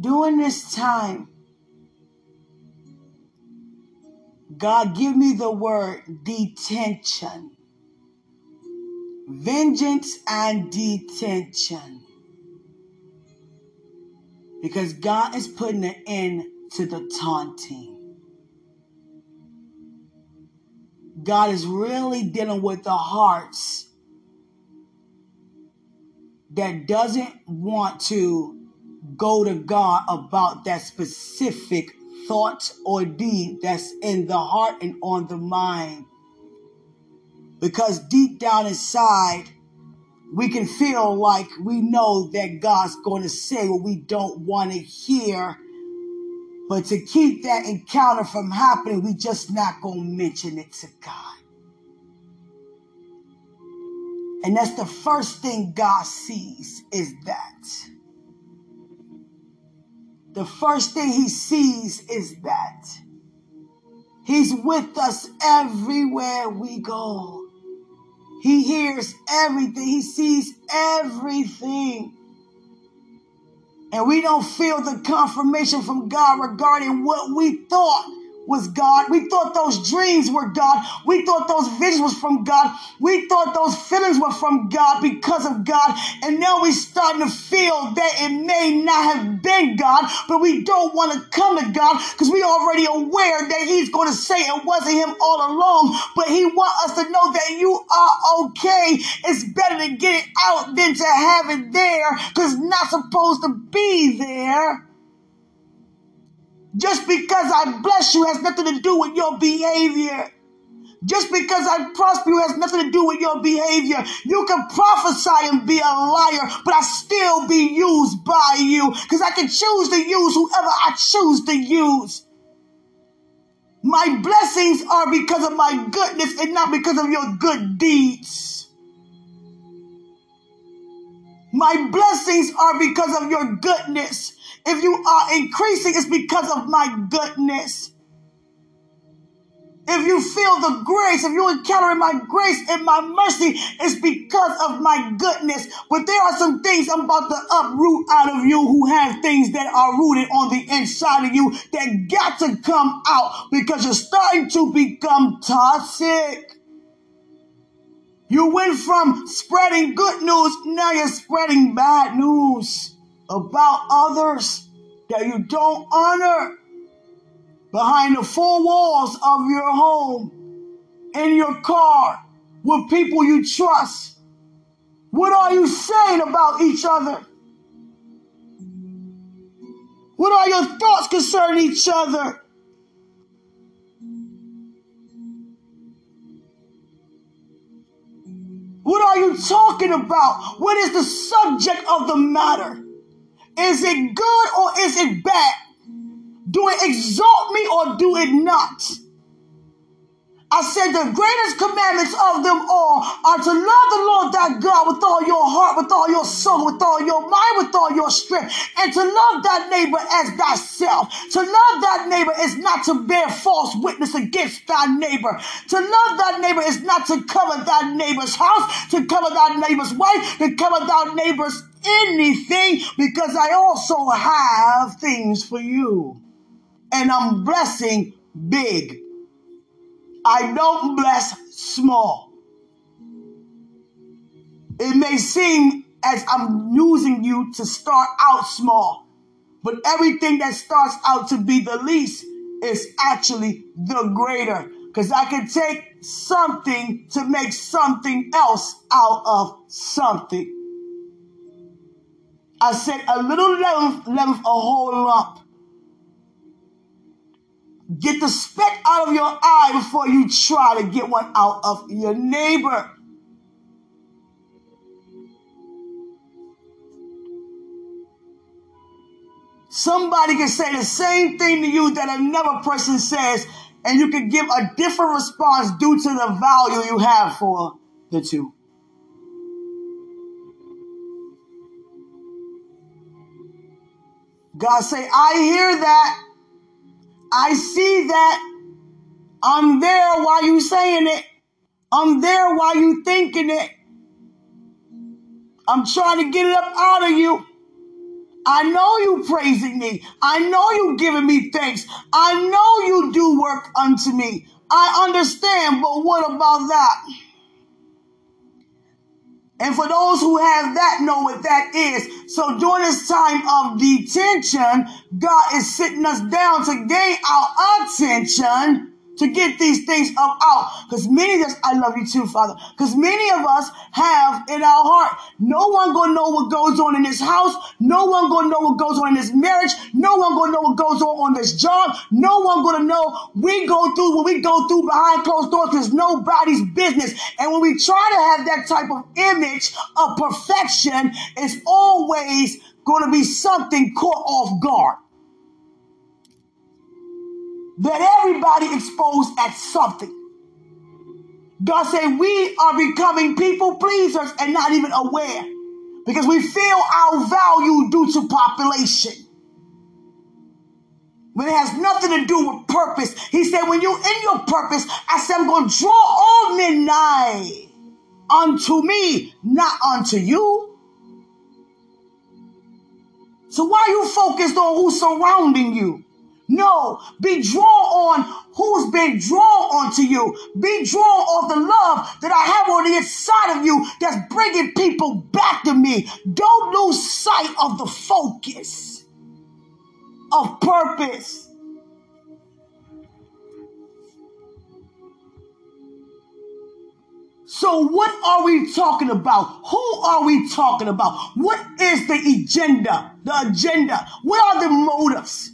during this time, God give me the word detention. Vengeance and detention. Because God is putting an end to the taunting. God is really dealing with the hearts that doesn't want to go to God about that specific thought or deed that's in the heart and on the mind. Because deep down inside, we can feel like we know that God's going to say what we don't want to hear. But to keep that encounter from happening, we just not going to mention it to God. And that's the first thing God sees is that. The first thing he sees is that. He's with us everywhere we go. He hears everything. He sees everything. And we don't feel the confirmation from God regarding what we thought was God. We thought those dreams were God. We thought those visions was from God. We thought those feelings were from God because of God. And now we're starting to feel that it may not have been God, but we don't want to come to God because we're already aware that He's going to say it wasn't Him all along. But He wants us to know that you are okay. It's better to get it out than to have it there because not supposed to be there. Just because I bless you has nothing to do with your behavior. Just because I prosper you has nothing to do with your behavior. You can prophesy and be a liar, but I still be used by you because I can choose to use whoever I choose to use. My blessings are because of my goodness and not because of your good deeds. My blessings are because of your goodness if you are increasing, it's because of my goodness. If you feel the grace, if you're encountering my grace and my mercy, it's because of my goodness. But there are some things I'm about to uproot out of you who have things that are rooted on the inside of you that got to come out because you're starting to become toxic. You went from spreading good news, now you're spreading bad news about others that you don't honor behind the four walls of your home, in your car, with people you trust. What are you saying about each other? What are your thoughts concerning each other? What are you talking about? What is the subject of the matter? Is it good or is it bad? Do it exalt me or do it not? I said the greatest commandments of them all are to love the Lord thy God with all your heart, with all your soul, with all your mind, with all your strength, and to love thy neighbor as thyself. To love thy neighbor is not to bear false witness against thy neighbor. To love thy neighbor is not to cover thy neighbor's house, to cover thy neighbor's wife, to cover thy neighbor's anything, because I also have things for you. And I'm blessing big. I don't bless small. It may seem as I'm using you to start out small, but everything that starts out to be the least is actually the greater. Because I can take something to make something else out of something. I said a little length, length a whole lump. Get the speck out of your eye before you try to get one out of your neighbor. Somebody can say the same thing to you that another person says, and you can give a different response due to the value you have for the two. God say, I hear that. I see that. I'm there while you saying it. I'm there while you thinking it. I'm trying to get it up out of you. I know you praising me. I know you giving me thanks. I know you do work unto me. I understand, but what about that? And for those who have that, know what that is. So during this time of detention, God is sitting us down to gain our attention to get these things up out. Because many of us, I love you too, Father. Because many of us have in our heart, no one gonna know what goes on in this house. No one gonna know what goes on in this marriage. No one gonna know what goes on on this job. No one gonna know we go through what we go through behind closed doors because nobody's business. And when we try to have that type of image of perfection, it's always to be something caught off guard that everybody exposed at something. God said we are becoming people pleasers and not even aware because we feel our value due to population. When it has nothing to do with purpose. He said, when you're in your purpose, I said, I'm going to draw all men nigh unto me, not unto you. So why are you focused on who's surrounding you? No, be drawn on who's been drawn onto you. Be drawn on the love that I have on the inside of you that's bringing people back to me. Don't lose sight of the focus of purpose. So, what are we talking about? Who are we talking about? What is the agenda? The agenda. What are the motives?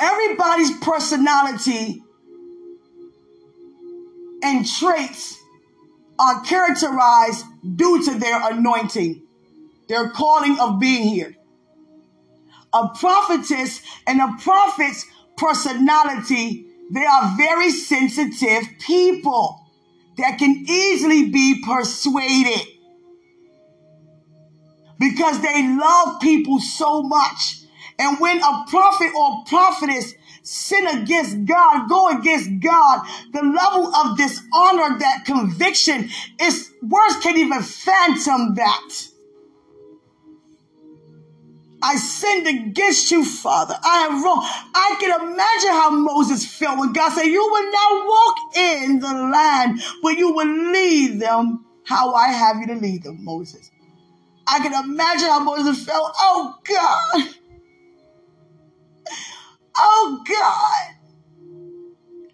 Everybody's personality and traits are characterized due to their anointing, their calling of being here. A prophetess and a prophet's personality, they are very sensitive people that can easily be persuaded because they love people so much and when a prophet or prophetess sin against God, go against God, the level of dishonor, that conviction is words can't even phantom that. I sinned against you, Father. I am wrong. I can imagine how Moses felt when God said, You will not walk in the land, but you will lead them how I have you to lead them, Moses. I can imagine how Moses felt. Oh, God. Oh God.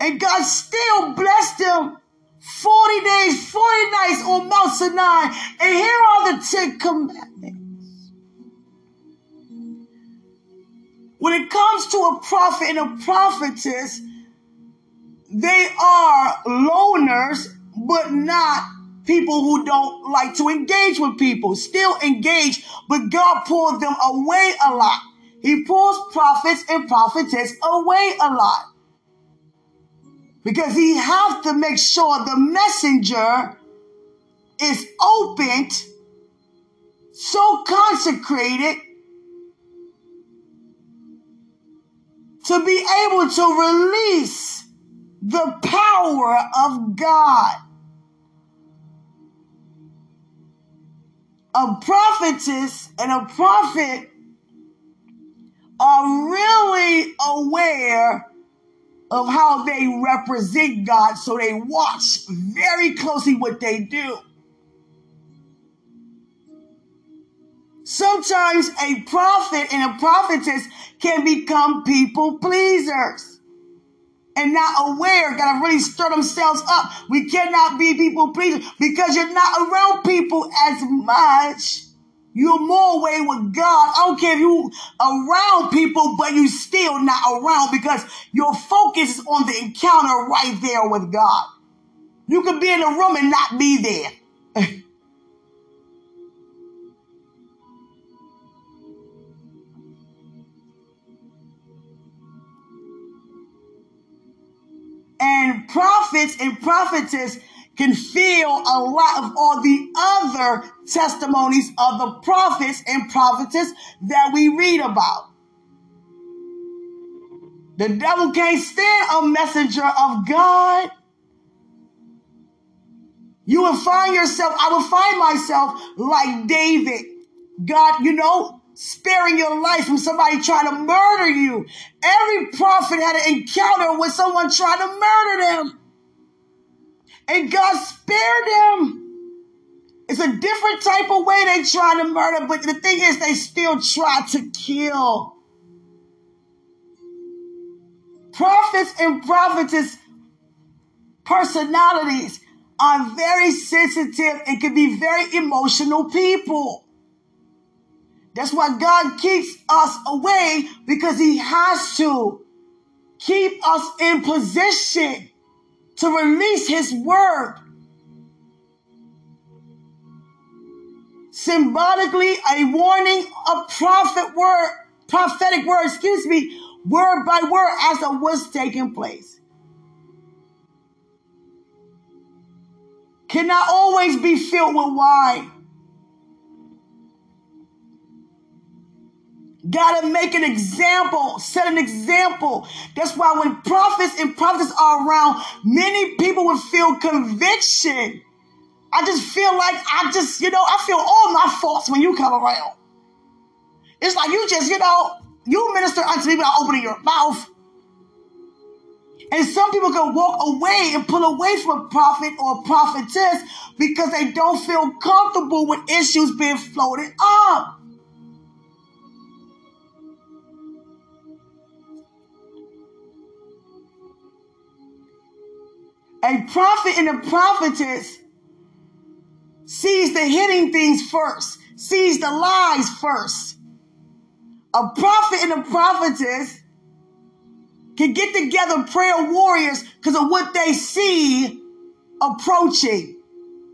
And God still blessed them 40 days, 40 nights on Mount Sinai. And here are the Ten Commandments. When it comes to a prophet and a prophetess, they are loners, but not people who don't like to engage with people. Still engage, but God pulled them away a lot. He pulls prophets and prophetess away a lot. Because he has to make sure the messenger is opened, so consecrated to be able to release the power of God. A prophetess and a prophet are really aware of how they represent God, so they watch very closely what they do. Sometimes a prophet and a prophetess can become people pleasers and not aware, gotta really stir themselves up. We cannot be people pleasers because you're not around people as much you're more away with God. I don't care if you around people, but you still not around because your focus is on the encounter right there with God. You could be in a room and not be there. and prophets and prophetess can feel a lot of all the other testimonies of the prophets and prophetess that we read about. The devil can't stand a messenger of God. You will find yourself, I will find myself like David. God, you know, sparing your life from somebody trying to murder you. Every prophet had an encounter with someone trying to murder them. And God spared them. It's a different type of way they try to murder, but the thing is, they still try to kill. Prophets and prophetess personalities are very sensitive and can be very emotional people. That's why God keeps us away because He has to keep us in position to release His word. Symbolically, a warning, a prophet word, prophetic word, excuse me, word by word as it was taking place. Cannot always be filled with wine. Gotta make an example, set an example. That's why when prophets and prophets are around, many people will feel conviction. I just feel like I just, you know, I feel all my faults when you come around. It's like you just, you know, you minister unto me without opening your mouth. And some people can walk away and pull away from a prophet or a prophetess because they don't feel comfortable with issues being floated up. A prophet and a prophetess sees the hidden things first, sees the lies first. A prophet and a prophetess can get together prayer warriors because of what they see approaching.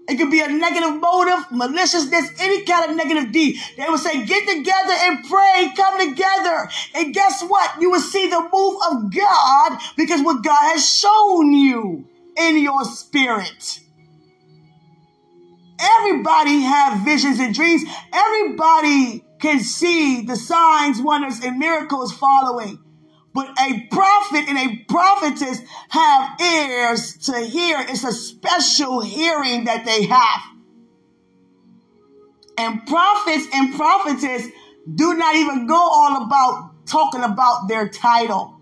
It could be a negative motive, maliciousness, any kind of negative deed. They would say, get together and pray, come together. And guess what? You will see the move of God because what God has shown you in your spirit. Everybody have visions and dreams. Everybody can see the signs, wonders, and miracles following. But a prophet and a prophetess have ears to hear. It's a special hearing that they have. And prophets and prophetess do not even go all about talking about their title.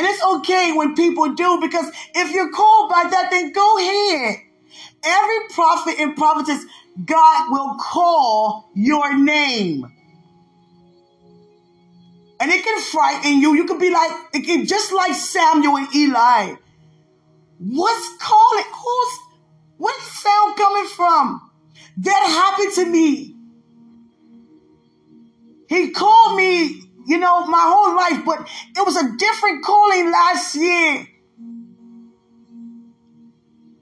And it's okay when people do because if you're called by that, then go ahead. Every prophet and prophetess, God will call your name. And it can frighten you. You could be like, it can, just like Samuel and Eli. What's calling? Who's, where's sound coming from? That happened to me. He called me you know, my whole life, but it was a different calling last year.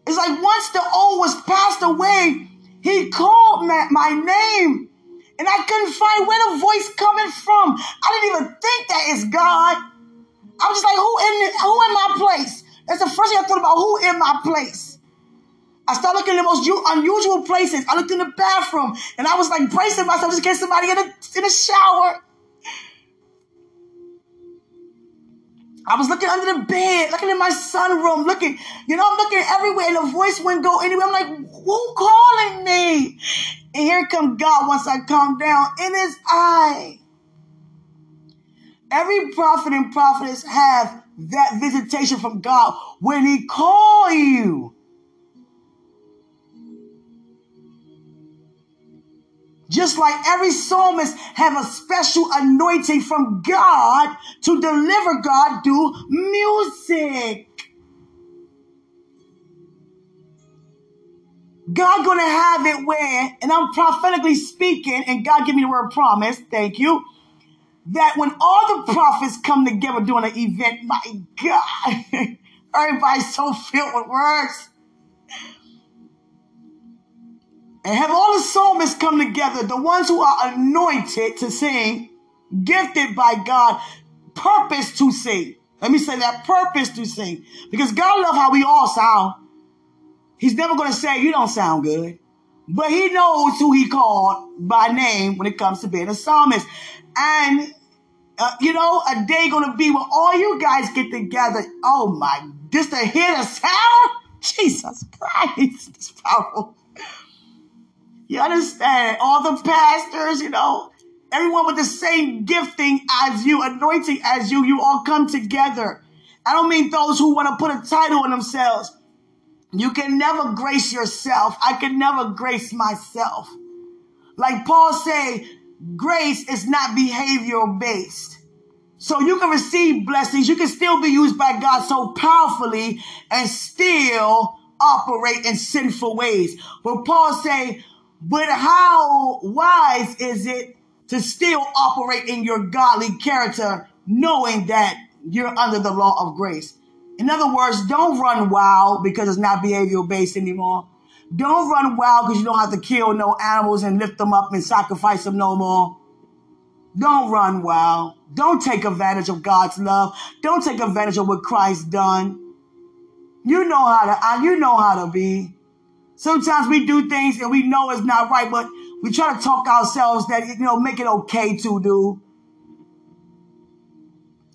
It's like once the old was passed away, he called my, my name. And I couldn't find where the voice coming from. I didn't even think that is God. I was just like, who in the, who in my place? That's the first thing I thought about. Who in my place? I started looking in the most unusual places. I looked in the bathroom and I was like bracing myself just in case somebody in the, in the shower. I was looking under the bed, looking in my sunroom, looking, you know, I'm looking everywhere, and the voice wouldn't go anywhere. I'm like, who calling me? And here come God once I calm down in his eye. Every prophet and prophetess have that visitation from God when he call you. Just like every psalmist have a special anointing from God to deliver God through music. God gonna have it where, and I'm prophetically speaking, and God give me the word promise, thank you, that when all the prophets come together doing an event, my God, everybody's so filled with words and have all the psalmists come together, the ones who are anointed to sing, gifted by God, purpose to sing. Let me say that purpose to sing. Because God loves how we all sound. He's never going to say, you don't sound good. But he knows who he called by name when it comes to being a psalmist. And, uh, you know, a day going to be when all you guys get together. Oh my, just to hear the sound. Jesus Christ. It's powerful. You understand? All the pastors, you know, everyone with the same gifting as you, anointing as you, you all come together. I don't mean those who want to put a title on themselves. You can never grace yourself. I can never grace myself. Like Paul say, grace is not behavioral based. So you can receive blessings. You can still be used by God so powerfully and still operate in sinful ways. But Paul say, but how wise is it to still operate in your godly character, knowing that you're under the law of grace? In other words, don't run wild because it's not behavioral based anymore. Don't run wild because you don't have to kill no animals and lift them up and sacrifice them no more. Don't run wild. Don't take advantage of God's love. Don't take advantage of what Christ done. You know how to, you know how to be. Sometimes we do things and we know it's not right, but we try to talk ourselves that, you know, make it okay to do.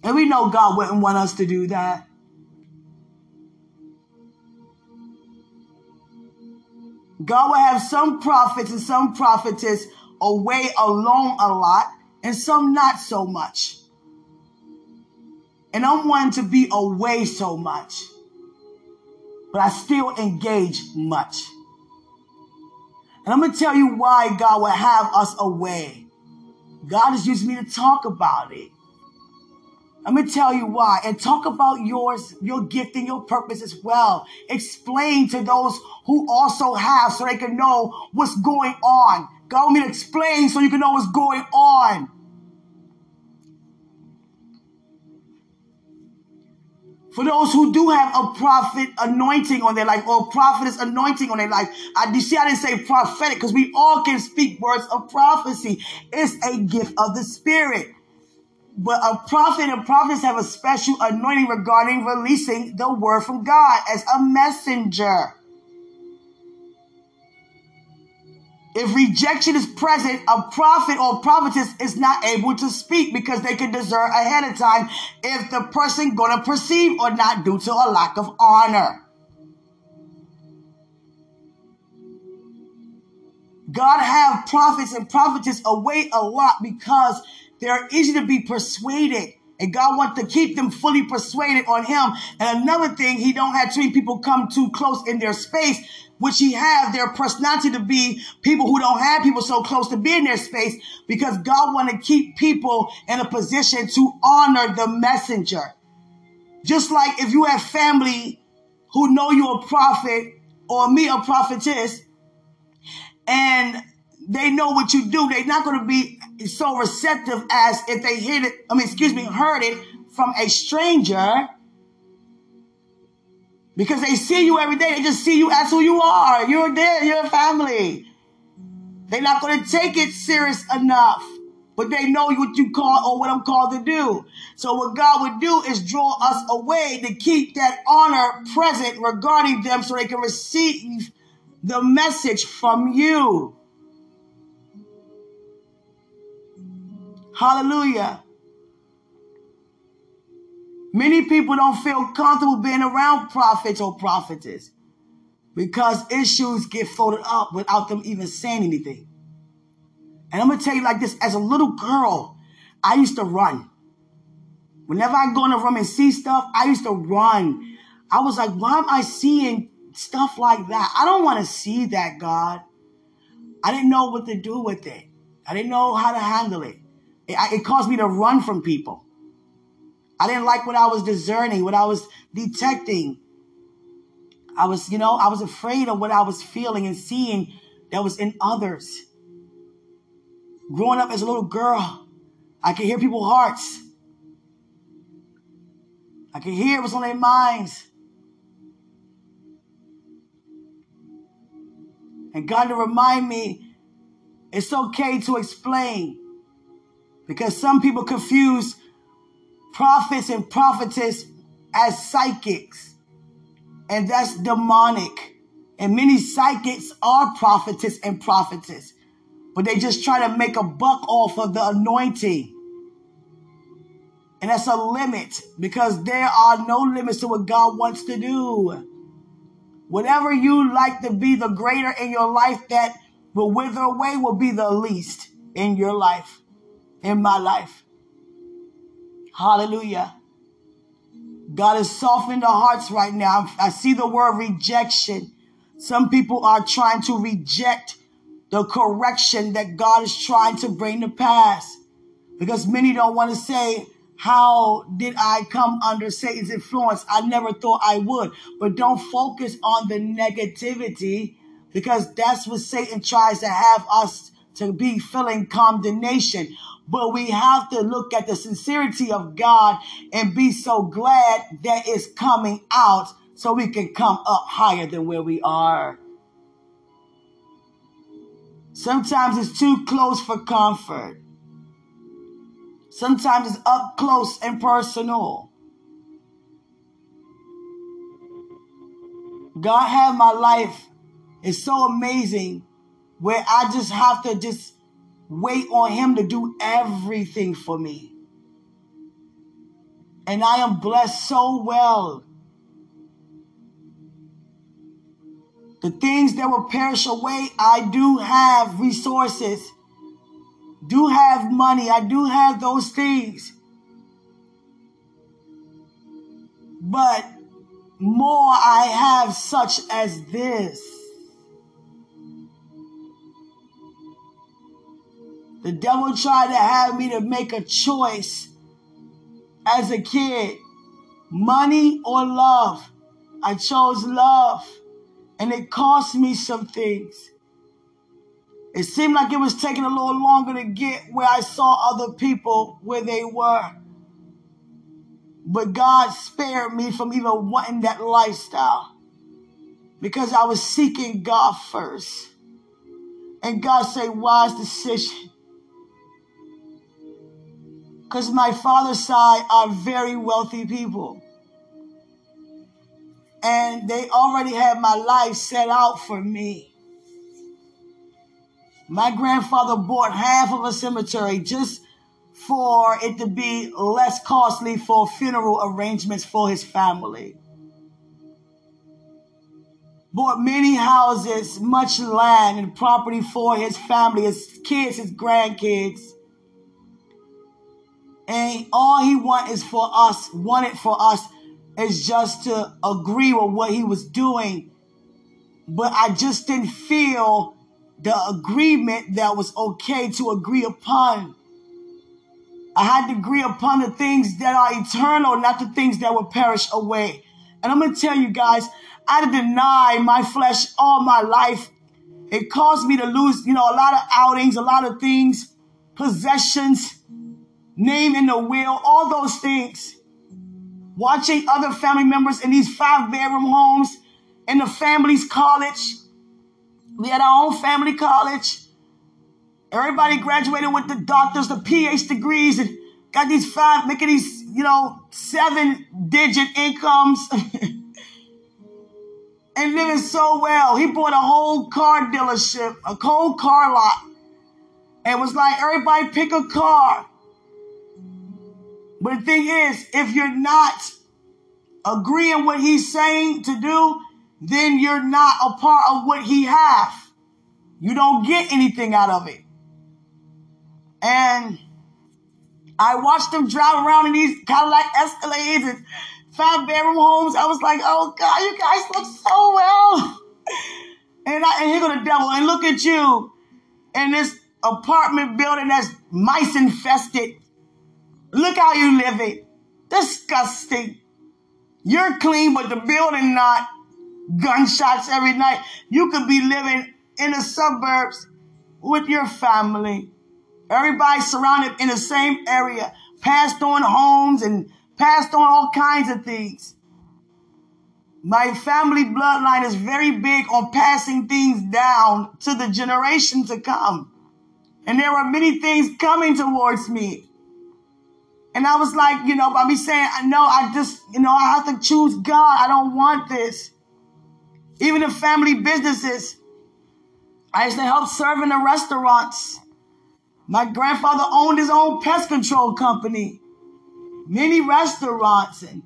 And we know God wouldn't want us to do that. God will have some prophets and some prophetess away alone a lot and some not so much. And I'm one to be away so much, but I still engage much. And I'm going to tell you why God will have us away. God has used me to talk about it. I'm going to tell you why and talk about yours, your gift and your purpose as well. Explain to those who also have so they can know what's going on. God want me to explain so you can know what's going on. For those who do have a prophet anointing on their life or a prophetess anointing on their life, I you see I didn't say prophetic because we all can speak words of prophecy. It's a gift of the spirit. But a prophet and prophets have a special anointing regarding releasing the word from God as a messenger. If rejection is present, a prophet or prophetess is not able to speak because they can discern ahead of time if the person going to perceive or not due to a lack of honor. God have prophets and prophetess away a lot because they're easy to be persuaded. And God wants to keep them fully persuaded on him. And another thing, he don't have too many people come too close in their space, which he have their personality to be people who don't have people so close to be in their space because God want to keep people in a position to honor the messenger. Just like if you have family who know you're a prophet or me a prophetess and they know what you do, they're not going to be so receptive as if they heard it, I mean, excuse me, heard it from a stranger because they see you every day. They just see you as who you are. You're there. You're a family. They're not going to take it serious enough, but they know what you call or what I'm called to do. So what God would do is draw us away to keep that honor present regarding them so they can receive the message from you. Hallelujah. Many people don't feel comfortable being around prophets or prophetess because issues get folded up without them even saying anything. And I'm going to tell you like this as a little girl, I used to run. Whenever I go in a room and see stuff, I used to run. I was like, why am I seeing stuff like that? I don't want to see that, God. I didn't know what to do with it. I didn't know how to handle it. It, it caused me to run from people. I didn't like what I was discerning, what I was detecting. I was, you know, I was afraid of what I was feeling and seeing that was in others. Growing up as a little girl, I could hear people's hearts. I could hear what's on their minds. And God to remind me it's okay to explain. Because some people confuse prophets and prophetess as psychics. And that's demonic. And many psychics are prophetess and prophetess. But they just try to make a buck off of the anointing. And that's a limit because there are no limits to what God wants to do. Whatever you like to be the greater in your life that will wither away will be the least in your life, in my life. Hallelujah. God is softening the hearts right now. I see the word rejection. Some people are trying to reject the correction that God is trying to bring to pass because many don't want to say, how did I come under Satan's influence? I never thought I would. But don't focus on the negativity because that's what Satan tries to have us to be feeling condemnation. But we have to look at the sincerity of God and be so glad that it's coming out so we can come up higher than where we are. Sometimes it's too close for comfort. Sometimes it's up close and personal. God have my life is so amazing where I just have to just wait on him to do everything for me. And I am blessed so well. The things that will perish away, I do have resources do have money. I do have those things. But more I have such as this. The devil tried to have me to make a choice as a kid money or love. I chose love, and it cost me some things. It seemed like it was taking a little longer to get where I saw other people where they were. But God spared me from even wanting that lifestyle because I was seeking God first. And God said, wise decision. Because my father's side are very wealthy people. And they already had my life set out for me. My grandfather bought half of a cemetery just for it to be less costly for funeral arrangements for his family. Bought many houses, much land and property for his family, his kids, his grandkids. And all he want is for us, wanted for us is just to agree with what he was doing. But I just didn't feel the agreement that was okay to agree upon. I had to agree upon the things that are eternal, not the things that will perish away. And I'm going to tell you guys, I deny my flesh all my life. It caused me to lose, you know, a lot of outings, a lot of things, possessions, name in the will, all those things. Watching other family members in these five bedroom homes in the family's college, we had our own family college. Everybody graduated with the doctors, the PhD degrees, and got these five, making these, you know, seven digit incomes. and living so well. He bought a whole car dealership, a whole car lot. And was like, everybody pick a car. But the thing is, if you're not agreeing what he's saying to do, then you're not a part of what he has. You don't get anything out of it. And I watched them drive around in these Cadillac Escalades and five bedroom homes. I was like, oh God, you guys look so well. And, I, and here go the devil. And look at you in this apartment building that's mice infested. Look how you live it. Disgusting. You're clean, but the building not gunshots every night. You could be living in the suburbs with your family. Everybody surrounded in the same area, passed on homes and passed on all kinds of things. My family bloodline is very big on passing things down to the generation to come. And there are many things coming towards me. And I was like, you know, by me saying, I know, I just, you know, I have to choose God. I don't want this. Even the family businesses. I used to help serve in the restaurants. My grandfather owned his own pest control company, many restaurants, and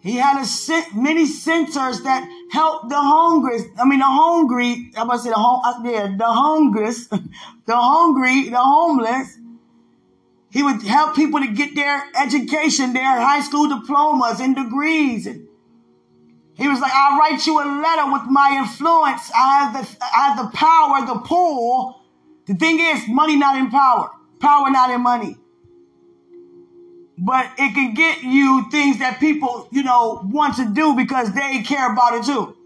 he had a, many centers that helped the hungry. I mean, the hungry. I'm gonna say the home. Yeah, the hungers, the hungry, the homeless. He would help people to get their education, their high school diplomas and degrees. And he was like, I'll write you a letter with my influence. I have the, I have the power, the pull. The thing is, money not in power. Power not in money. But it can get you things that people, you know, want to do because they care about it too.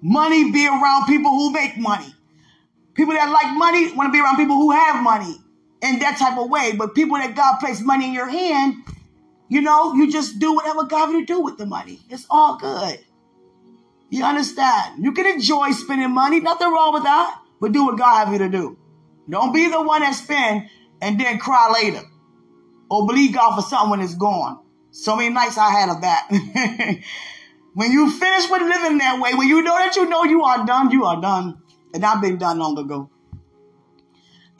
Money be around people who make money. People that like money want to be around people who have money in that type of way. But people that God placed money in your hand, you know, you just do whatever God you do with the money. It's all good. You understand? You can enjoy spending money, nothing wrong with that, but do what God have you to do. Don't be the one that spend and then cry later. Or believe God for something when it's gone. So many nights I had of that. when you finish with living that way, when you know that you know you are done, you are done. And I've been done long ago.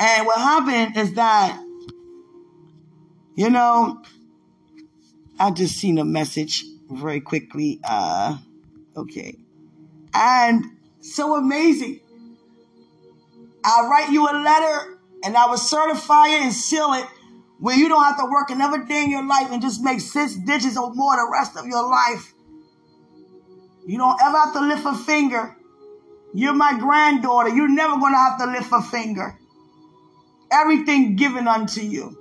And what happened is that, you know, I just seen a message very quickly. Uh, okay. And so amazing. I'll write you a letter and I will certify it and seal it where you don't have to work another day in your life and just make six digits or more the rest of your life. You don't ever have to lift a finger. You're my granddaughter. You're never going to have to lift a finger. Everything given unto you.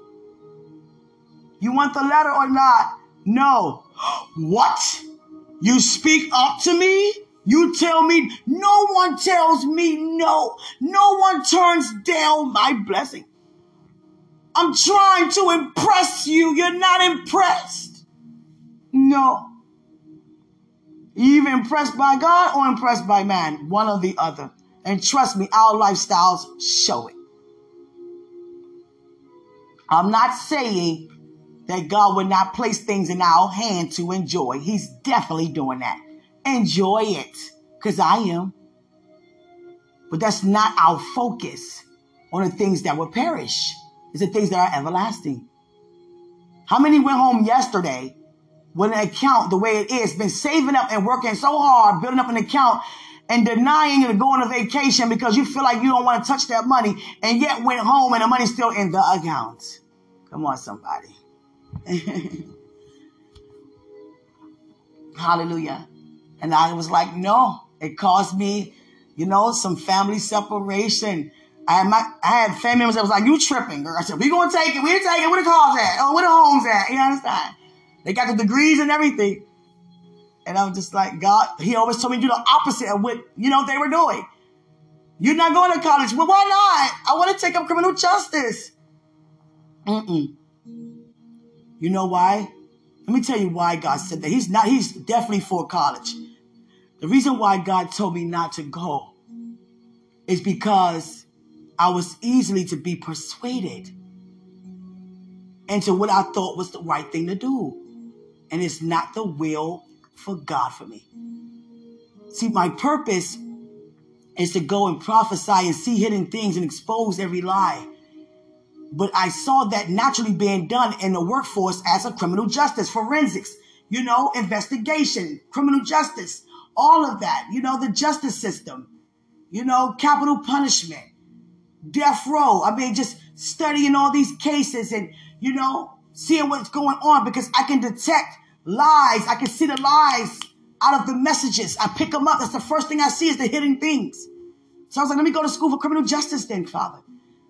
You want the letter or not? No. What? You speak up to me? You tell me, no one tells me no. No one turns down my blessing. I'm trying to impress you. You're not impressed. No. You either impressed by God or impressed by man, one or the other. And trust me, our lifestyles show it. I'm not saying that God would not place things in our hand to enjoy. He's definitely doing that. Enjoy it, because I am. But that's not our focus on the things that will perish. It's the things that are everlasting. How many went home yesterday with an account the way it is, been saving up and working so hard, building up an account and denying to go on a vacation because you feel like you don't want to touch that money and yet went home and the money's still in the account. Come on, somebody. Hallelujah. And I was like, no, it caused me, you know, some family separation. I had my I had family members that was like, you tripping, girl. I said, we gonna take it, we take it, where the cars at? Oh, where the homes at? You understand? They got the degrees and everything. And I'm just like, God, he always told me to do the opposite of what, you know, they were doing. You're not going to college. Well, why not? I want to take up criminal justice. Mm-mm. You know why? Let me tell you why God said that. He's not, he's definitely for college. The reason why God told me not to go is because I was easily to be persuaded into what I thought was the right thing to do. And it's not the will for God for me. See, my purpose is to go and prophesy and see hidden things and expose every lie. But I saw that naturally being done in the workforce as a criminal justice, forensics, you know, investigation, criminal justice, all of that, you know, the justice system, you know, capital punishment, death row. I mean, just studying all these cases and, you know, seeing what's going on because I can detect lies. I can see the lies out of the messages. I pick them up. That's the first thing I see is the hidden things. So I was like, let me go to school for criminal justice then, Father.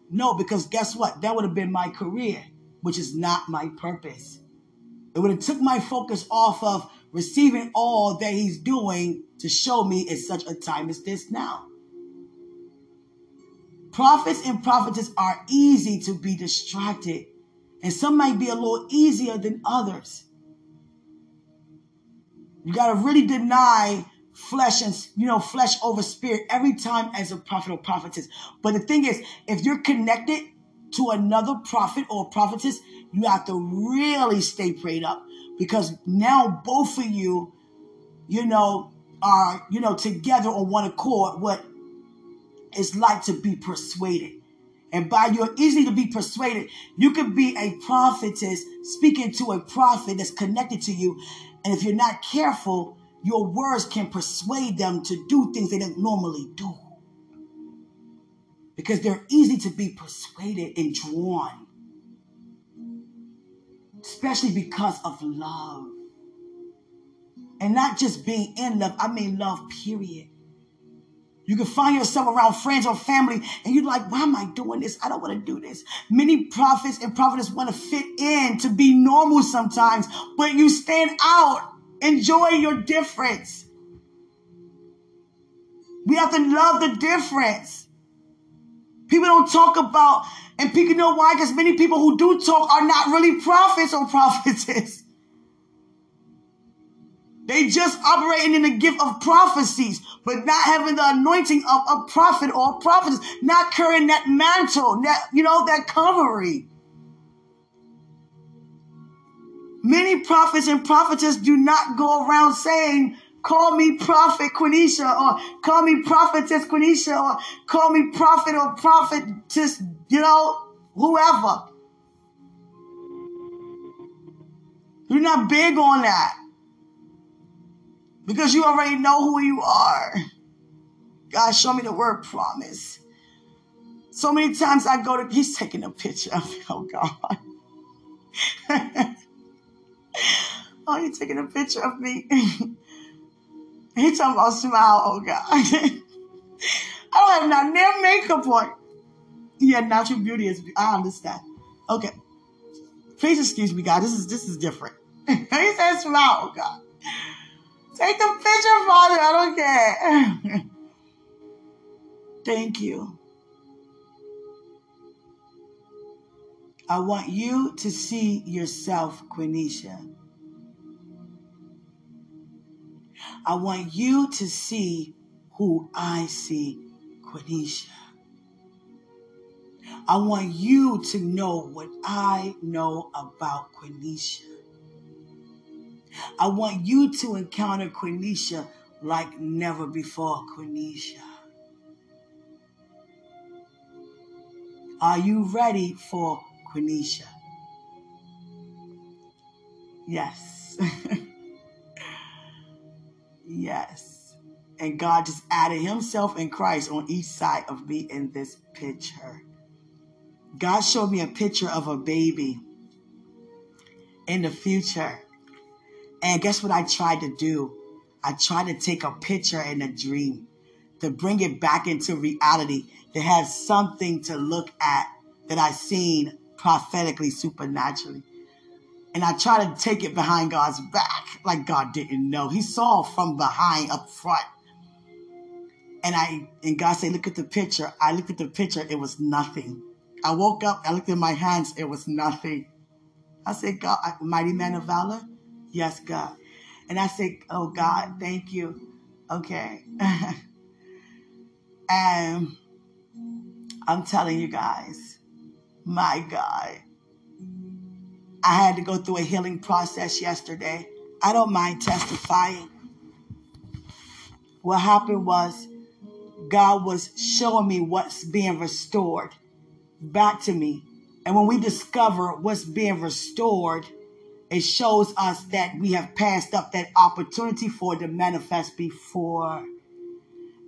No, because guess what? That would have been my career, which is not my purpose. It would have took my focus off of receiving all that he's doing to show me it's such a time as this now. Prophets and prophetess are easy to be distracted, and some might be a little easier than others. You got to really deny flesh and you know flesh over spirit every time as a prophet or prophetess. But the thing is, if you're connected to another prophet or prophetess, you have to really stay prayed up because now both of you, you know, are you know together on one accord. What it's like to be persuaded. And by your easy to be persuaded, you could be a prophetess speaking to a prophet that's connected to you. And if you're not careful, your words can persuade them to do things they don't normally do. Because they're easy to be persuaded and drawn, especially because of love. And not just being in love, I mean love, period. You can find yourself around friends or family and you're like, why am I doing this? I don't want to do this. Many prophets and prophetess want to fit in to be normal sometimes, but you stand out. Enjoy your difference. We have to love the difference. People don't talk about, and people know why, because many people who do talk are not really prophets or prophetess. They just operating in the gift of prophecies, but not having the anointing of a prophet or a prophetess, not carrying that mantle, that, you know, that covering. Many prophets and prophetess do not go around saying, call me prophet Quenisha or call me prophetess Quenisha or call me prophet or prophetess, you know, whoever. You're not big on that because you already know who you are. God, show me the word promise. So many times I go to, he's taking a picture of me. Oh, God. oh, you're taking a picture of me. he talking about smile. Oh, God. I don't have not near makeup on. Yeah, natural beauty is, I understand. Okay. Please excuse me, God. This is, this is different. he said smile. Oh, God. Take the picture, Father. I don't care. Thank you. I want you to see yourself, Quenisha. I want you to see who I see, Quenisha. I want you to know what I know about Quenisha. I want you to encounter Quenisha like never before, Quenisha. Are you ready for Quenisha? Yes. yes. And God just added Himself and Christ on each side of me in this picture. God showed me a picture of a baby in the future. And guess what I tried to do? I tried to take a picture in a dream to bring it back into reality, to have something to look at that I seen prophetically, supernaturally. And I tried to take it behind God's back, like God didn't know. He saw from behind up front. And I and God said, look at the picture. I looked at the picture, it was nothing. I woke up, I looked at my hands, it was nothing. I said, God, mighty man of valor, Yes, God. And I said, Oh, God, thank you. Okay. and I'm telling you guys, my God, I had to go through a healing process yesterday. I don't mind testifying. What happened was, God was showing me what's being restored back to me. And when we discover what's being restored, it shows us that we have passed up that opportunity for it to manifest before.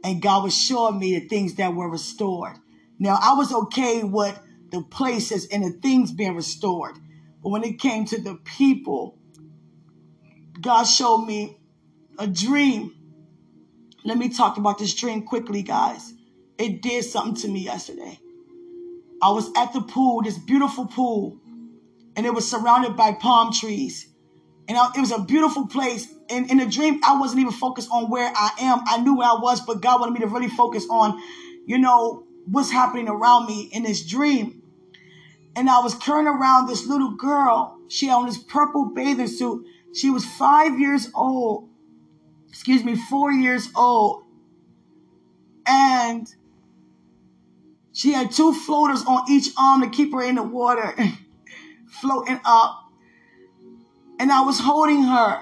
And God was showing me the things that were restored. Now, I was okay with the places and the things being restored. But when it came to the people, God showed me a dream. Let me talk about this dream quickly, guys. It did something to me yesterday. I was at the pool, this beautiful pool, and it was surrounded by palm trees. And it was a beautiful place. And in the dream, I wasn't even focused on where I am. I knew where I was, but God wanted me to really focus on, you know, what's happening around me in this dream. And I was carrying around this little girl. She had on this purple bathing suit. She was five years old. Excuse me, four years old. And she had two floaters on each arm to keep her in the water. floating up. And I was holding her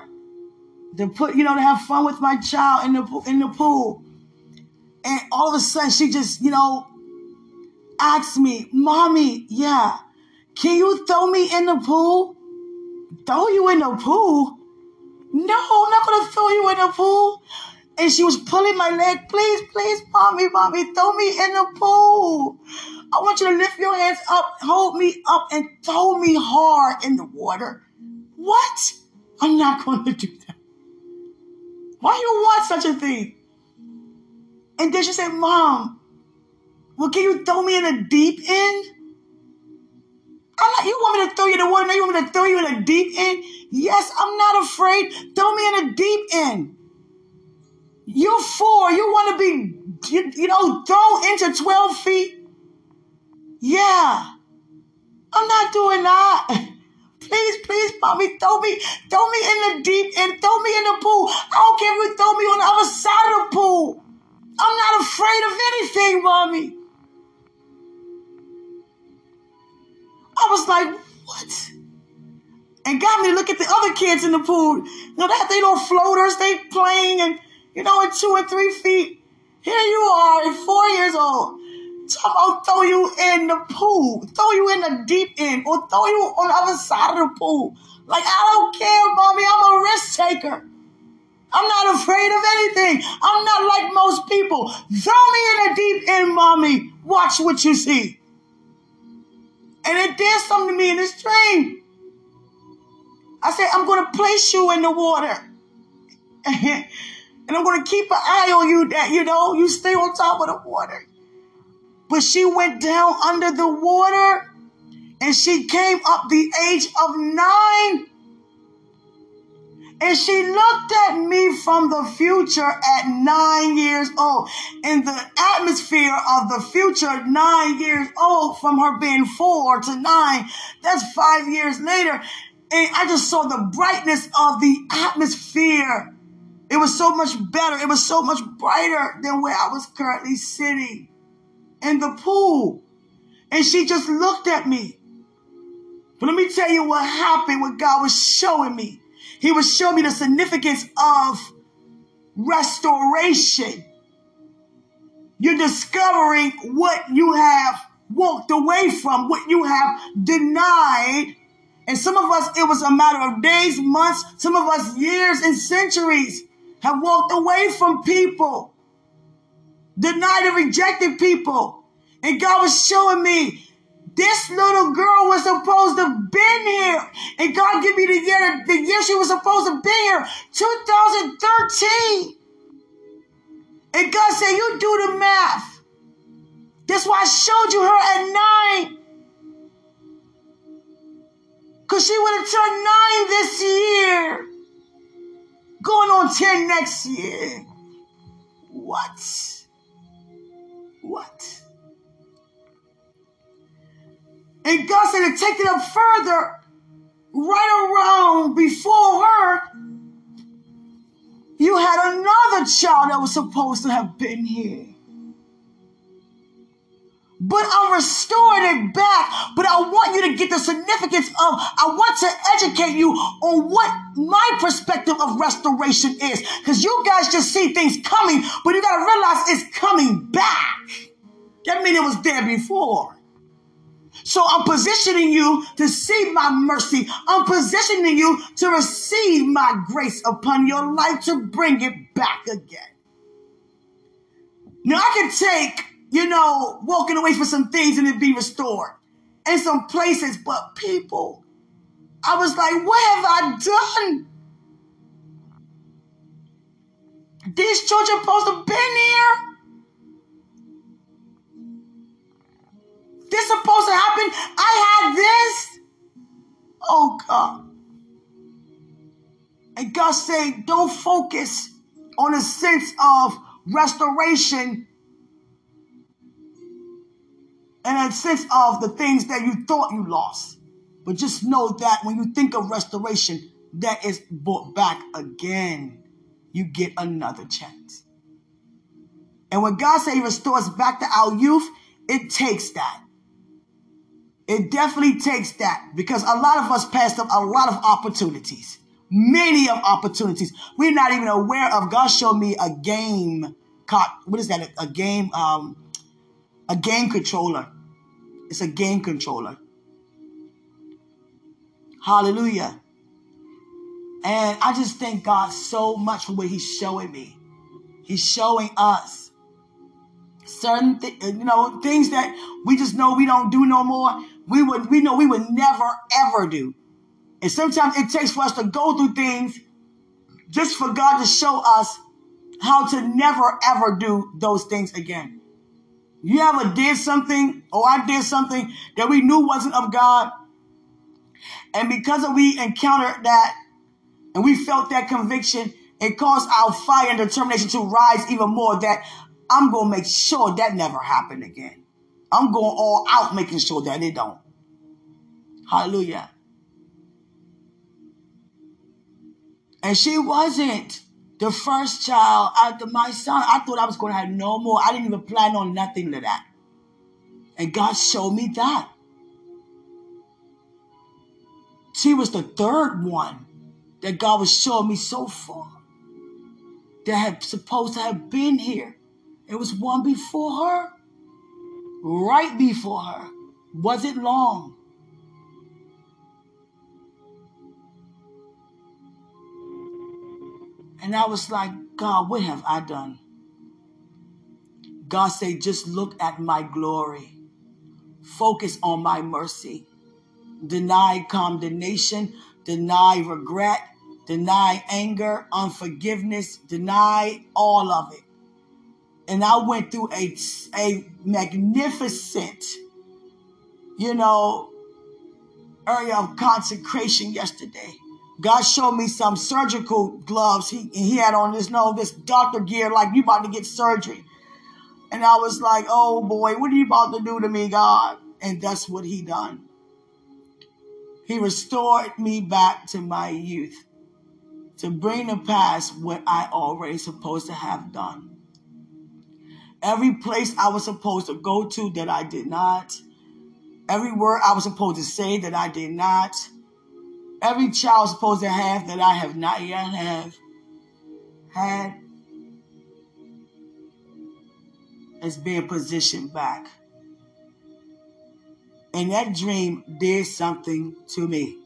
to put, you know, to have fun with my child in the in the pool. And all of a sudden she just, you know, asked me, Mommy, yeah, can you throw me in the pool? Throw you in the pool? No, I'm not gonna throw you in the pool. And she was pulling my leg. Please, please, mommy, mommy, throw me in the pool. I want you to lift your hands up, hold me up, and throw me hard in the water. What? I'm not going to do that. Why do you want such a thing? And then she said, Mom, well, can you throw me in a deep end? I'm not, you want me to throw you in the water? Now you want me to throw you in a deep end? Yes, I'm not afraid. Throw me in a deep end. You're four. You want to be, you, you know, thrown into 12 feet? Yeah. I'm not doing that. Please, please, mommy, throw me, throw me in the deep end, throw me in the pool. I don't care if you throw me on the other side of the pool. I'm not afraid of anything, mommy. I was like, what? And got me to look at the other kids in the pool. You know, they, they little floaters, they playing and, you know, in two and three feet. Here you are at four years old. I'll throw you in the pool, throw you in the deep end, or throw you on the other side of the pool. Like, I don't care, mommy. I'm a risk taker. I'm not afraid of anything. I'm not like most people. Throw me in the deep end, mommy. Watch what you see. And it did something to me in this dream. I said, I'm going to place you in the water. and I'm going to keep an eye on you that, you know, you stay on top of the water. But she went down under the water and she came up the age of nine. And she looked at me from the future at nine years old. In the atmosphere of the future, nine years old, from her being four to nine, that's five years later. And I just saw the brightness of the atmosphere. It was so much better. It was so much brighter than where I was currently sitting in the pool. And she just looked at me. But let me tell you what happened, what God was showing me. He was showing me the significance of restoration. You're discovering what you have walked away from, what you have denied. And some of us, it was a matter of days, months, some of us years and centuries have walked away from people denied and rejected people. And God was showing me this little girl was supposed to have been here. And God gave me the year, the year she was supposed to be here, 2013. And God said, you do the math. That's why I showed you her at nine. Because she would have turned nine this year. Going on 10 next year. What? What? And God said to take it up further, right around before her, you had another child that was supposed to have been here. But I'm restoring it back. But I want you to get the significance of, I want to educate you on what my perspective of restoration is. Because you guys just see things coming, but you got to realize it's coming back. That means it was there before. So I'm positioning you to see my mercy. I'm positioning you to receive my grace upon your life to bring it back again. Now I can take you know, walking away from some things and it be restored in some places, but people, I was like, what have I done? These children supposed to been here. This supposed to happen. I had this. Oh God. And God said, don't focus on a sense of restoration and a sense of the things that you thought you lost. But just know that when you think of restoration, that is brought back again. You get another chance. And when God says he restores back to our youth, it takes that. It definitely takes that because a lot of us passed up a lot of opportunities. Many of opportunities. We're not even aware of. God showed me a game. What is that? A game, um, a game controller. It's a game controller. Hallelujah. And I just thank God so much for what He's showing me. He's showing us certain, th- uh, you know, things that we just know we don't do no more. We would, we know we would never ever do. And sometimes it takes for us to go through things just for God to show us how to never ever do those things again. You ever did something, or I did something that we knew wasn't of God, and because we encountered that, and we felt that conviction, it caused our fire and determination to rise even more. That I'm gonna make sure that never happened again. I'm going all out making sure that it don't. Hallelujah. And she wasn't the first child after my son. I thought I was going to have no more. I didn't even plan on nothing to that. And God showed me that. She was the third one that God was showing me so far that had supposed to have been here. It was one before her, right before her. Was it long? And I was like, God, what have I done? God said, just look at my glory. Focus on my mercy. Deny condemnation, deny regret, deny anger, unforgiveness, deny all of it. And I went through a, a magnificent, you know, area of consecration yesterday. God showed me some surgical gloves he, he had on this, no, this doctor gear, like you about to get surgery. And I was like, oh boy, what are you about to do to me, God? And that's what he done. He restored me back to my youth to bring to pass what I already supposed to have done. Every place I was supposed to go to that I did not. Every word I was supposed to say that I did not every child supposed to have that I have not yet have had is being positioned back. And that dream did something to me.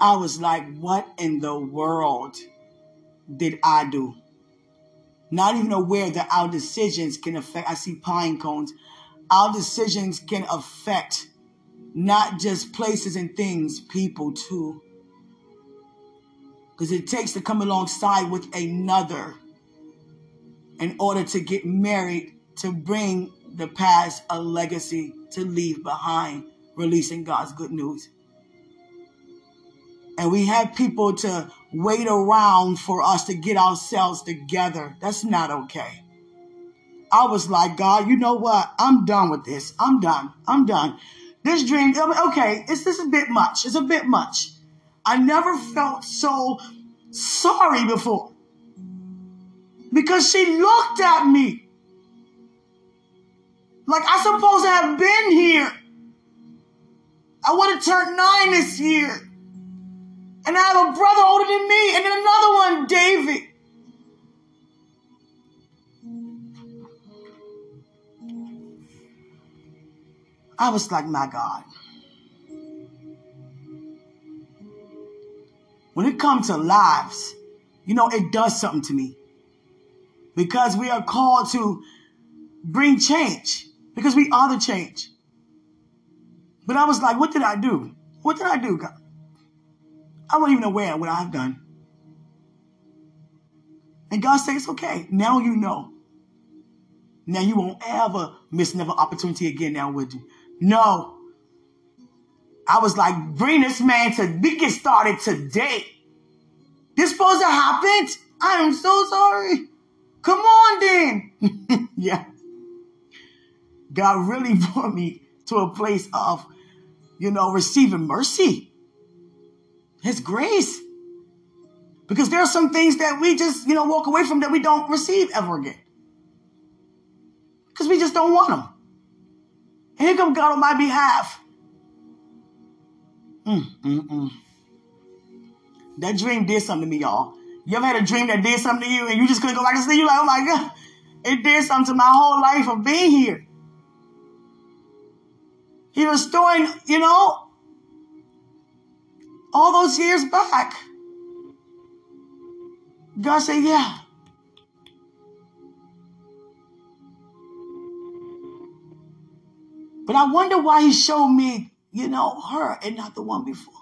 I was like, what in the world did I do? Not even aware that our decisions can affect, I see pine cones. Our decisions can affect not just places and things, people too. Because it takes to come alongside with another in order to get married, to bring the past a legacy to leave behind, releasing God's good news. And we have people to wait around for us to get ourselves together. That's not okay. I was like, God, you know what? I'm done with this. I'm done. I'm done. This dream, okay, it's this a bit much. It's a bit much. I never felt so sorry before. Because she looked at me like I supposed to have been here. I would have turned nine this year. And I have a brother older than me, and then another one, David. I was like, my God. When it comes to lives, you know, it does something to me. Because we are called to bring change. Because we are the change. But I was like, what did I do? What did I do, God? I wasn't even aware of what I've done. And God said, it's okay. Now you know. Now you won't ever miss another opportunity again now, would you? No. I was like, bring this man to, we get started today. This supposed to happen? I am so sorry. Come on then. yeah. God really brought me to a place of, you know, receiving mercy. His grace. Because there are some things that we just, you know, walk away from that we don't receive ever again. Because we just don't want them. Here come God on my behalf. Mm, mm, mm. That dream did something to me, y'all. You ever had a dream that did something to you and you just couldn't go back to sleep? You like, oh my God, it did something to my whole life of being here. He restoring, you know, all those years back. God said, Yeah. But I wonder why he showed me, you know, her and not the one before.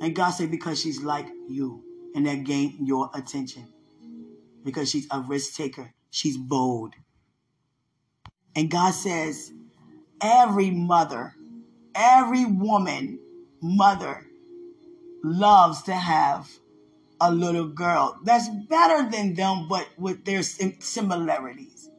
And God said, because she's like you, and that gained your attention. Because she's a risk taker, she's bold. And God says, every mother, every woman, mother, loves to have a little girl that's better than them, but with their similarities.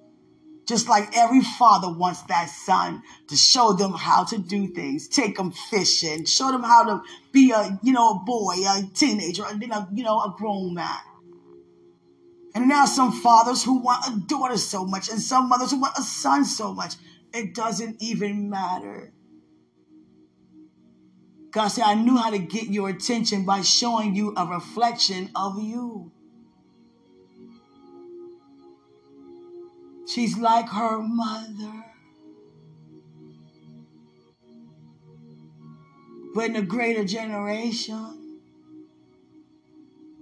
Just like every father wants that son to show them how to do things, take them fishing, show them how to be a, you know, a boy, a teenager, and then a, you know, a grown man. And now some fathers who want a daughter so much, and some mothers who want a son so much. It doesn't even matter. God said, I knew how to get your attention by showing you a reflection of you. She's like her mother. But in a greater generation,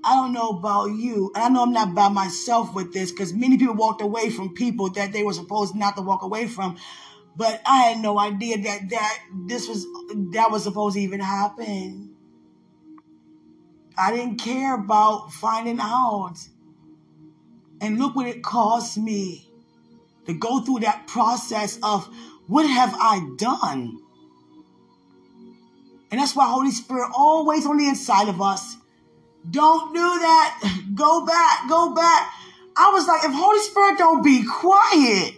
I don't know about you. And I know I'm not by myself with this because many people walked away from people that they were supposed not to walk away from. But I had no idea that that this was that was supposed to even happen. I didn't care about finding out. And look what it cost me to go through that process of what have I done? And that's why Holy Spirit always on the inside of us. Don't do that. Go back. Go back. I was like, if Holy Spirit don't be quiet,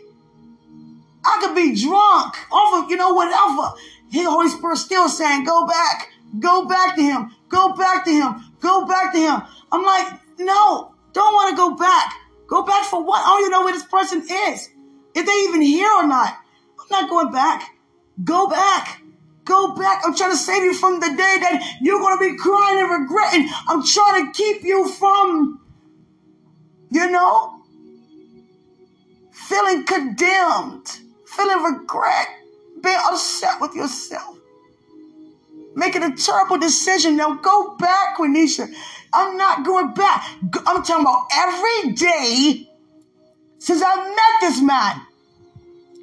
I could be drunk off of, you know, whatever. His Holy Spirit still saying, go back. Go back to him. Go back to him. Go back to him. I'm like, no, don't want to go back. Go back for what? I don't even know where this person is. If they even here or not. I'm not going back. Go back. Go back. I'm trying to save you from the day that you're going to be crying and regretting. I'm trying to keep you from, you know, feeling condemned, feeling regret, being upset with yourself, making a terrible decision. Now go back, Quenisha. I'm not going back. I'm talking about every day since I met this man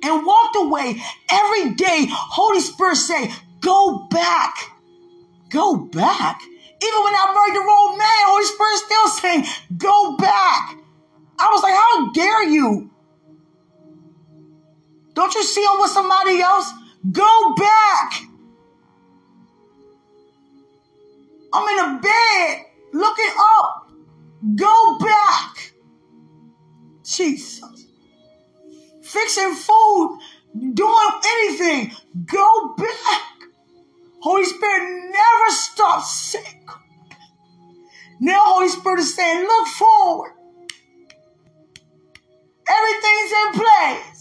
and walked away every day, Holy Spirit say, go back. Go back. Even when I married the wrong man, Holy Spirit still saying, go back. I was like, how dare you? Don't you see I'm with somebody else? Go back. I'm in a bed looking up. Go back. Jesus fixing food, doing anything. Go back. Holy Spirit never stops sick. Now Holy Spirit is saying, look forward. Everything's in place.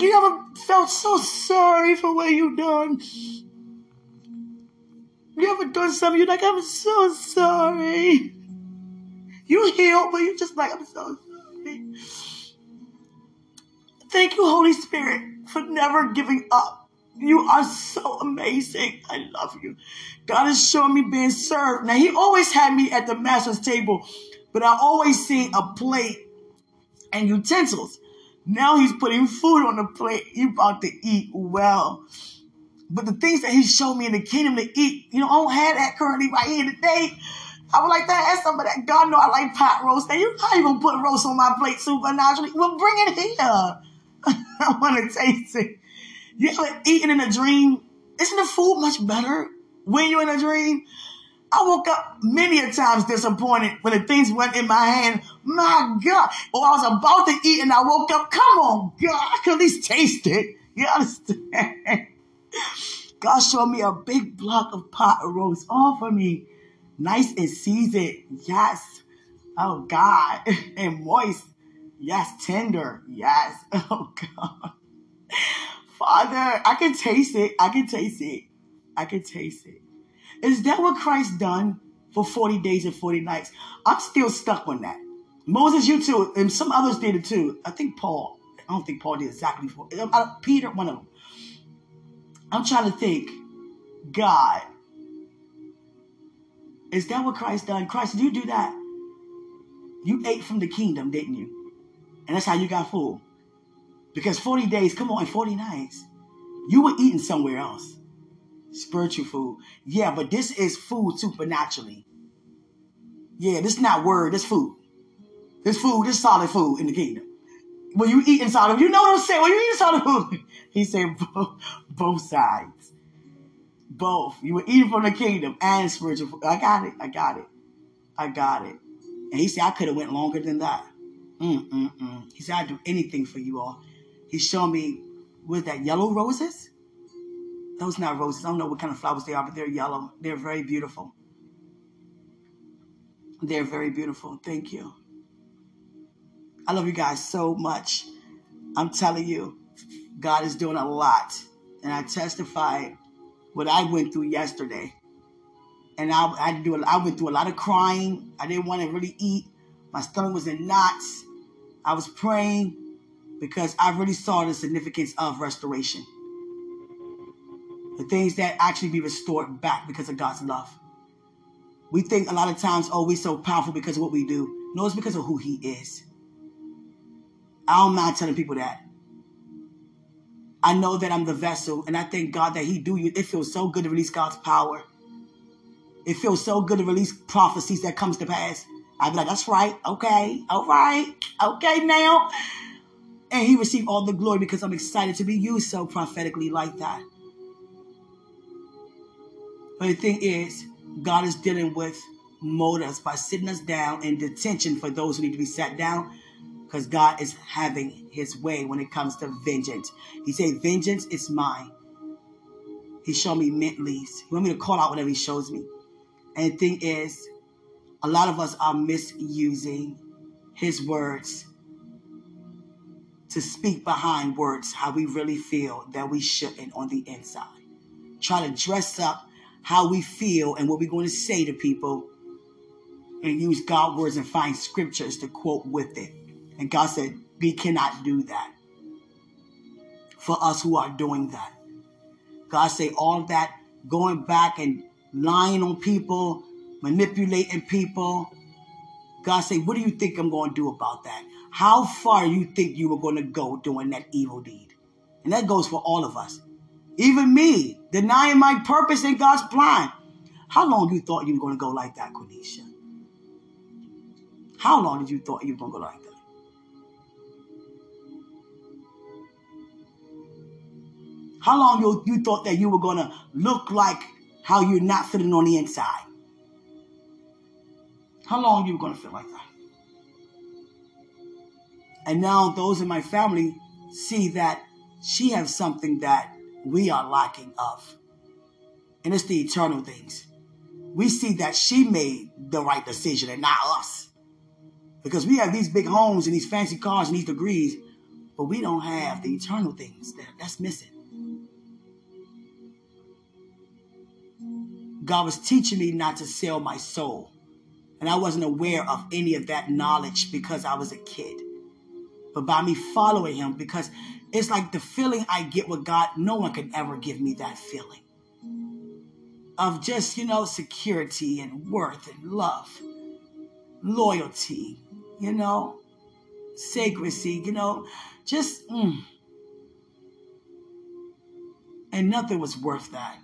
You ever felt so sorry for what you done? You ever done something you're like, I'm so sorry. You healed, but you're just like, I'm so sorry. Thank you, Holy Spirit, for never giving up. You are so amazing. I love you. God is showing me being served. Now, He always had me at the master's table, but I always see a plate and utensils. Now He's putting food on the plate. You about to eat well. But the things that he showed me in the kingdom to eat, you know, I don't have that currently right here today. I would like to ask some of that. God know I like pot roast. Now you're not even put roast on my plate supernaturally. Well, bring it here. I want to taste it. You ever eating in a dream? Isn't the food much better when you're in a dream? I woke up many a times disappointed when the things went in my hand. My God. Or I was about to eat and I woke up. Come on, God. I could at least taste it. You understand? God showed me a big block of pot roast all for me. Nice and seasoned. Yes. Oh God. And moist. Yes. Tender. Yes. Oh God. Father, I can taste it. I can taste it. I can taste it. Is that what Christ done? for 40 days and 40 nights. I'm still stuck on that. Moses, you too, and some others did it too. I think Paul. I don't think Paul did exactly for uh, Peter, one of them. I'm trying to think. God, is that what Christ done? Christ, did you do that? You ate from the kingdom, didn't you? And that's how you got full. Because 40 days, come on, 40 nights, you were eating somewhere else. Spiritual food. Yeah, but this is food supernaturally. Yeah, this is not word, this food. This food, this solid food in the kingdom. When you eat inside of, you know what I'm saying? When you eat solid food, he said both, both sides. Both. You were eating from the kingdom and spiritual food. I got it. I got it. I got it. And he said, I could have went longer than that. Mm-mm-mm. He said, I'd do anything for you all. He showed me, with that, yellow roses? Those not roses. I don't know what kind of flowers they are, but they're yellow. They're very beautiful. They're very beautiful. Thank you. I love you guys so much. I'm telling you, God is doing a lot. And I testified what I went through yesterday. And I, I, do, I went through a lot of crying. I didn't want to really eat. My stomach was in knots. I was praying because I really saw the significance of restoration. The things that actually be restored back because of God's love. We think a lot of times, oh, we're so powerful because of what we do. No, it's because of who He is. I don't mind telling people that. I know that I'm the vessel, and I thank God that He do you. It feels so good to release God's power. It feels so good to release prophecies that comes to pass. I'd be like, that's right, okay, all right, okay now. And he received all the glory because I'm excited to be used so prophetically like that. But the thing is, God is dealing with motives by sitting us down in detention for those who need to be sat down because God is having his way when it comes to vengeance. He said, Vengeance is mine. He showed me mint leaves. He want me to call out whatever he shows me. And the thing is, a lot of us are misusing his words to speak behind words how we really feel that we shouldn't on the inside. Try to dress up how we feel and what we're going to say to people and use God words and find scriptures to quote with it. And God said, We cannot do that for us who are doing that. God said, All that going back and lying on people, manipulating people. God said, What do you think I'm going to do about that? How far you think you were going to go doing that evil deed? And that goes for all of us. Even me, denying my purpose in God's plan. How long you thought you were going to go like that, Quenisha? How long did you thought you were going to go like that? How long you, you thought that you were going to look like how you're not feeling on the inside? How long you were going to feel like that? And now those in my family see that she has something that we are lacking of. And it's the eternal things. We see that she made the right decision and not us. Because we have these big homes and these fancy cars and these degrees, but we don't have the eternal things that, that's missing. God was teaching me not to sell my soul. And I wasn't aware of any of that knowledge because I was a kid. But by me following him, because it's like the feeling I get with God, no one can ever give me that feeling of just, you know, security and worth and love, loyalty, you know, sacredcy, you know, just, mm. and nothing was worth that.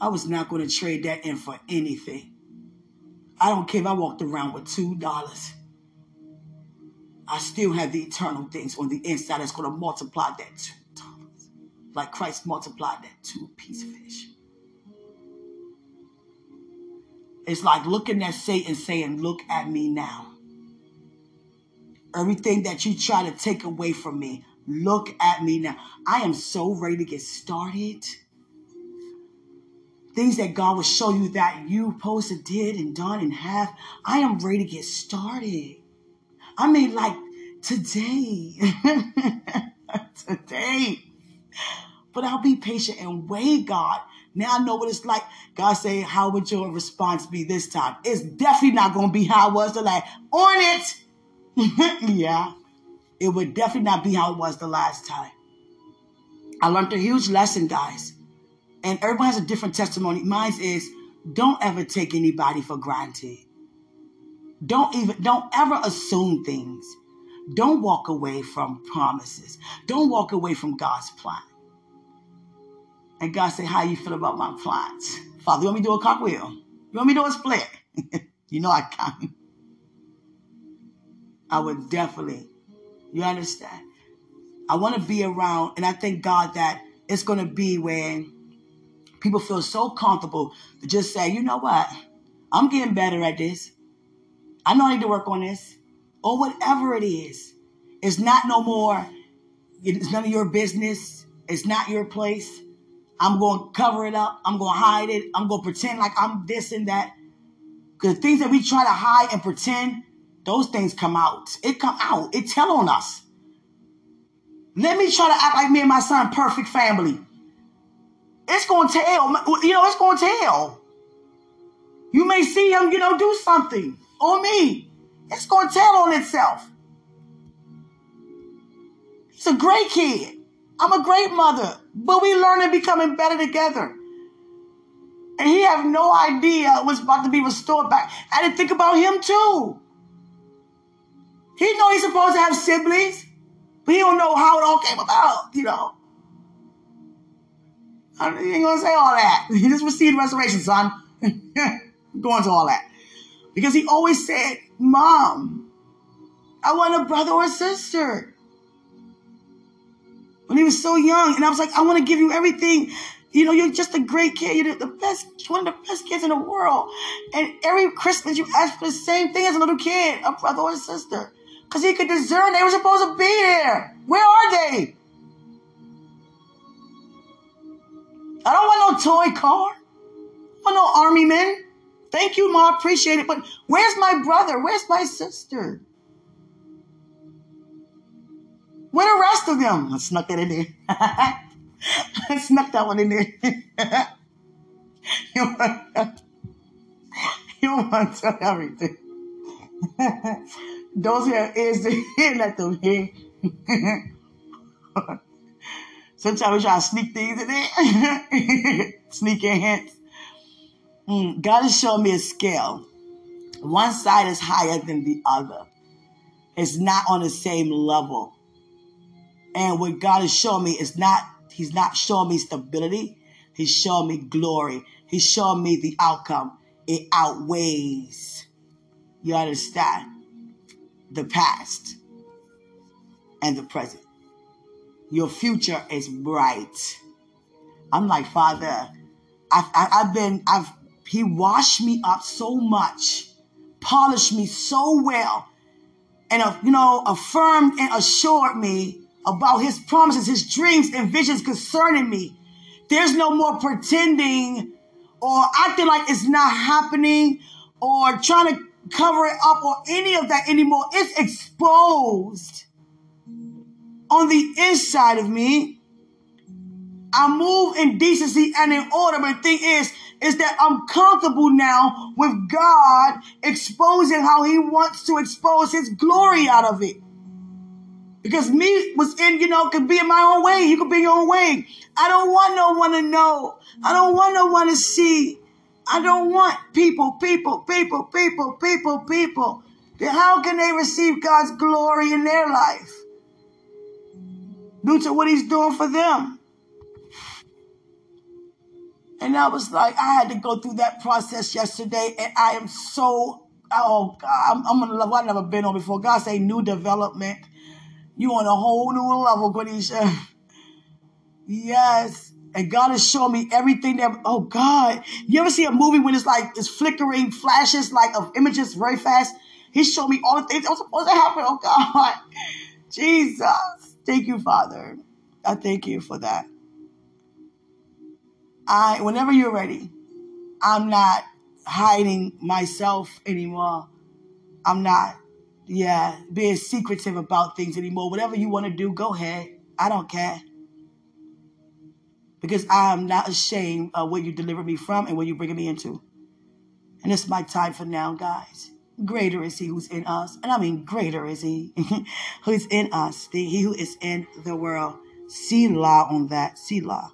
I was not going to trade that in for anything. I don't care if I walked around with two dollars. I still have the eternal things on the inside that's going to multiply that two dollars, like Christ multiplied that two piece of fish. It's like looking at Satan saying, "Look at me now." Everything that you try to take away from me, look at me now. I am so ready to get started things that God will show you that you posted, did, and done and have. I am ready to get started. I mean, like today, today, But I'll be patient and wait, God. Now I know what it's like. God say, how would your response be this time? It's definitely not going to be how it was the last. On it. yeah. It would definitely not be how it was the last time. I learned a huge lesson, guys. And everyone has a different testimony. Mine is don't ever take anybody for granted. Don't even don't ever assume things. Don't walk away from promises. Don't walk away from God's plan. And God said, How you feel about my plans? Father, you want me to do a cartwheel? You want me to do a split? you know I can. I would definitely. You understand? I want to be around, and I thank God that it's going to be when people feel so comfortable to just say, you know what? I'm getting better at this. I know I need to work on this. Or whatever it is. It's not no more, it's none of your business. It's not your place. I'm going to cover it up. I'm going to hide it. I'm going to pretend like I'm this and that. Because things that we try to hide and pretend, those things come out. It come out. It tell on us. Let me try to act like me and my son perfect family. It's going to tell. You know, it's going to tell. You may see him, you know, do something on me. It's going to tell on itself. He's a great kid. I'm a great mother. But we learn and becoming better together. And he have no idea what's about to be restored back. I didn't think about him too. He know he's supposed to have siblings, but he don't know how it all came about, you know. I ain't gonna say all that. He just received restoration, son. going to all that. Because he always said, Mom, I want a brother or sister when he was so young. And I was like, I want to give you everything. You know, you're just a great kid. You're the best, one of the best kids in the world. And every Christmas, you ask for the same thing as a little kid, a brother or a sister. Because he could discern they were supposed to be there. Where are they? I don't want no toy car. I want no army men. Thank you, Ma. Appreciate it. But where's my brother? Where's my sister? Where the rest of them? I snuck that in there. I snuck that one in there. you, want, you want to everything. Those who have ears to hear, let them hear. Sometimes we try to sneak things in there. sneak in hints. Mm, God is showing me a scale. One side is higher than the other. It's not on the same level. And what God is showing me is not, He's not showing me stability. He's showing me glory. He's showing me the outcome. It outweighs, you understand, the past and the present. Your future is bright. I'm like, Father, I've, I've been, I've, He washed me up so much, polished me so well, and, uh, you know, affirmed and assured me about his promises, his dreams and visions concerning me. There's no more pretending or acting like it's not happening or trying to cover it up or any of that anymore. It's exposed on the inside of me. I move in decency and in order, but thing is, is that I'm comfortable now with God exposing how he wants to expose his glory out of it. Because me was in, you know, could be in my own way. You could be in your own way. I don't want no one to know. I don't want no one to see. I don't want people, people, people, people, people, people. Then how can they receive God's glory in their life? Due to what he's doing for them. And I was like, I had to go through that process yesterday, and I am so, oh God, I'm, I'm on a level I've never been on before. God say new development. You on a whole new level, Quenisha. Yes. And God has shown me everything that, oh God. You ever see a movie when it's like, it's flickering flashes like of images very fast? He showed me all the things that was supposed to happen. Oh God. Jesus. Thank you, Father. I thank you for that. I, whenever you're ready, I'm not hiding myself anymore. I'm not yeah, being secretive about things anymore. Whatever you want to do, go ahead. I don't care. because I am not ashamed of what you delivered me from and what you're bringing me into. And it's my time for now, guys. Greater is he who's in us. And I mean, greater is he who's in us, the he who is in the world. See law on that. Selah.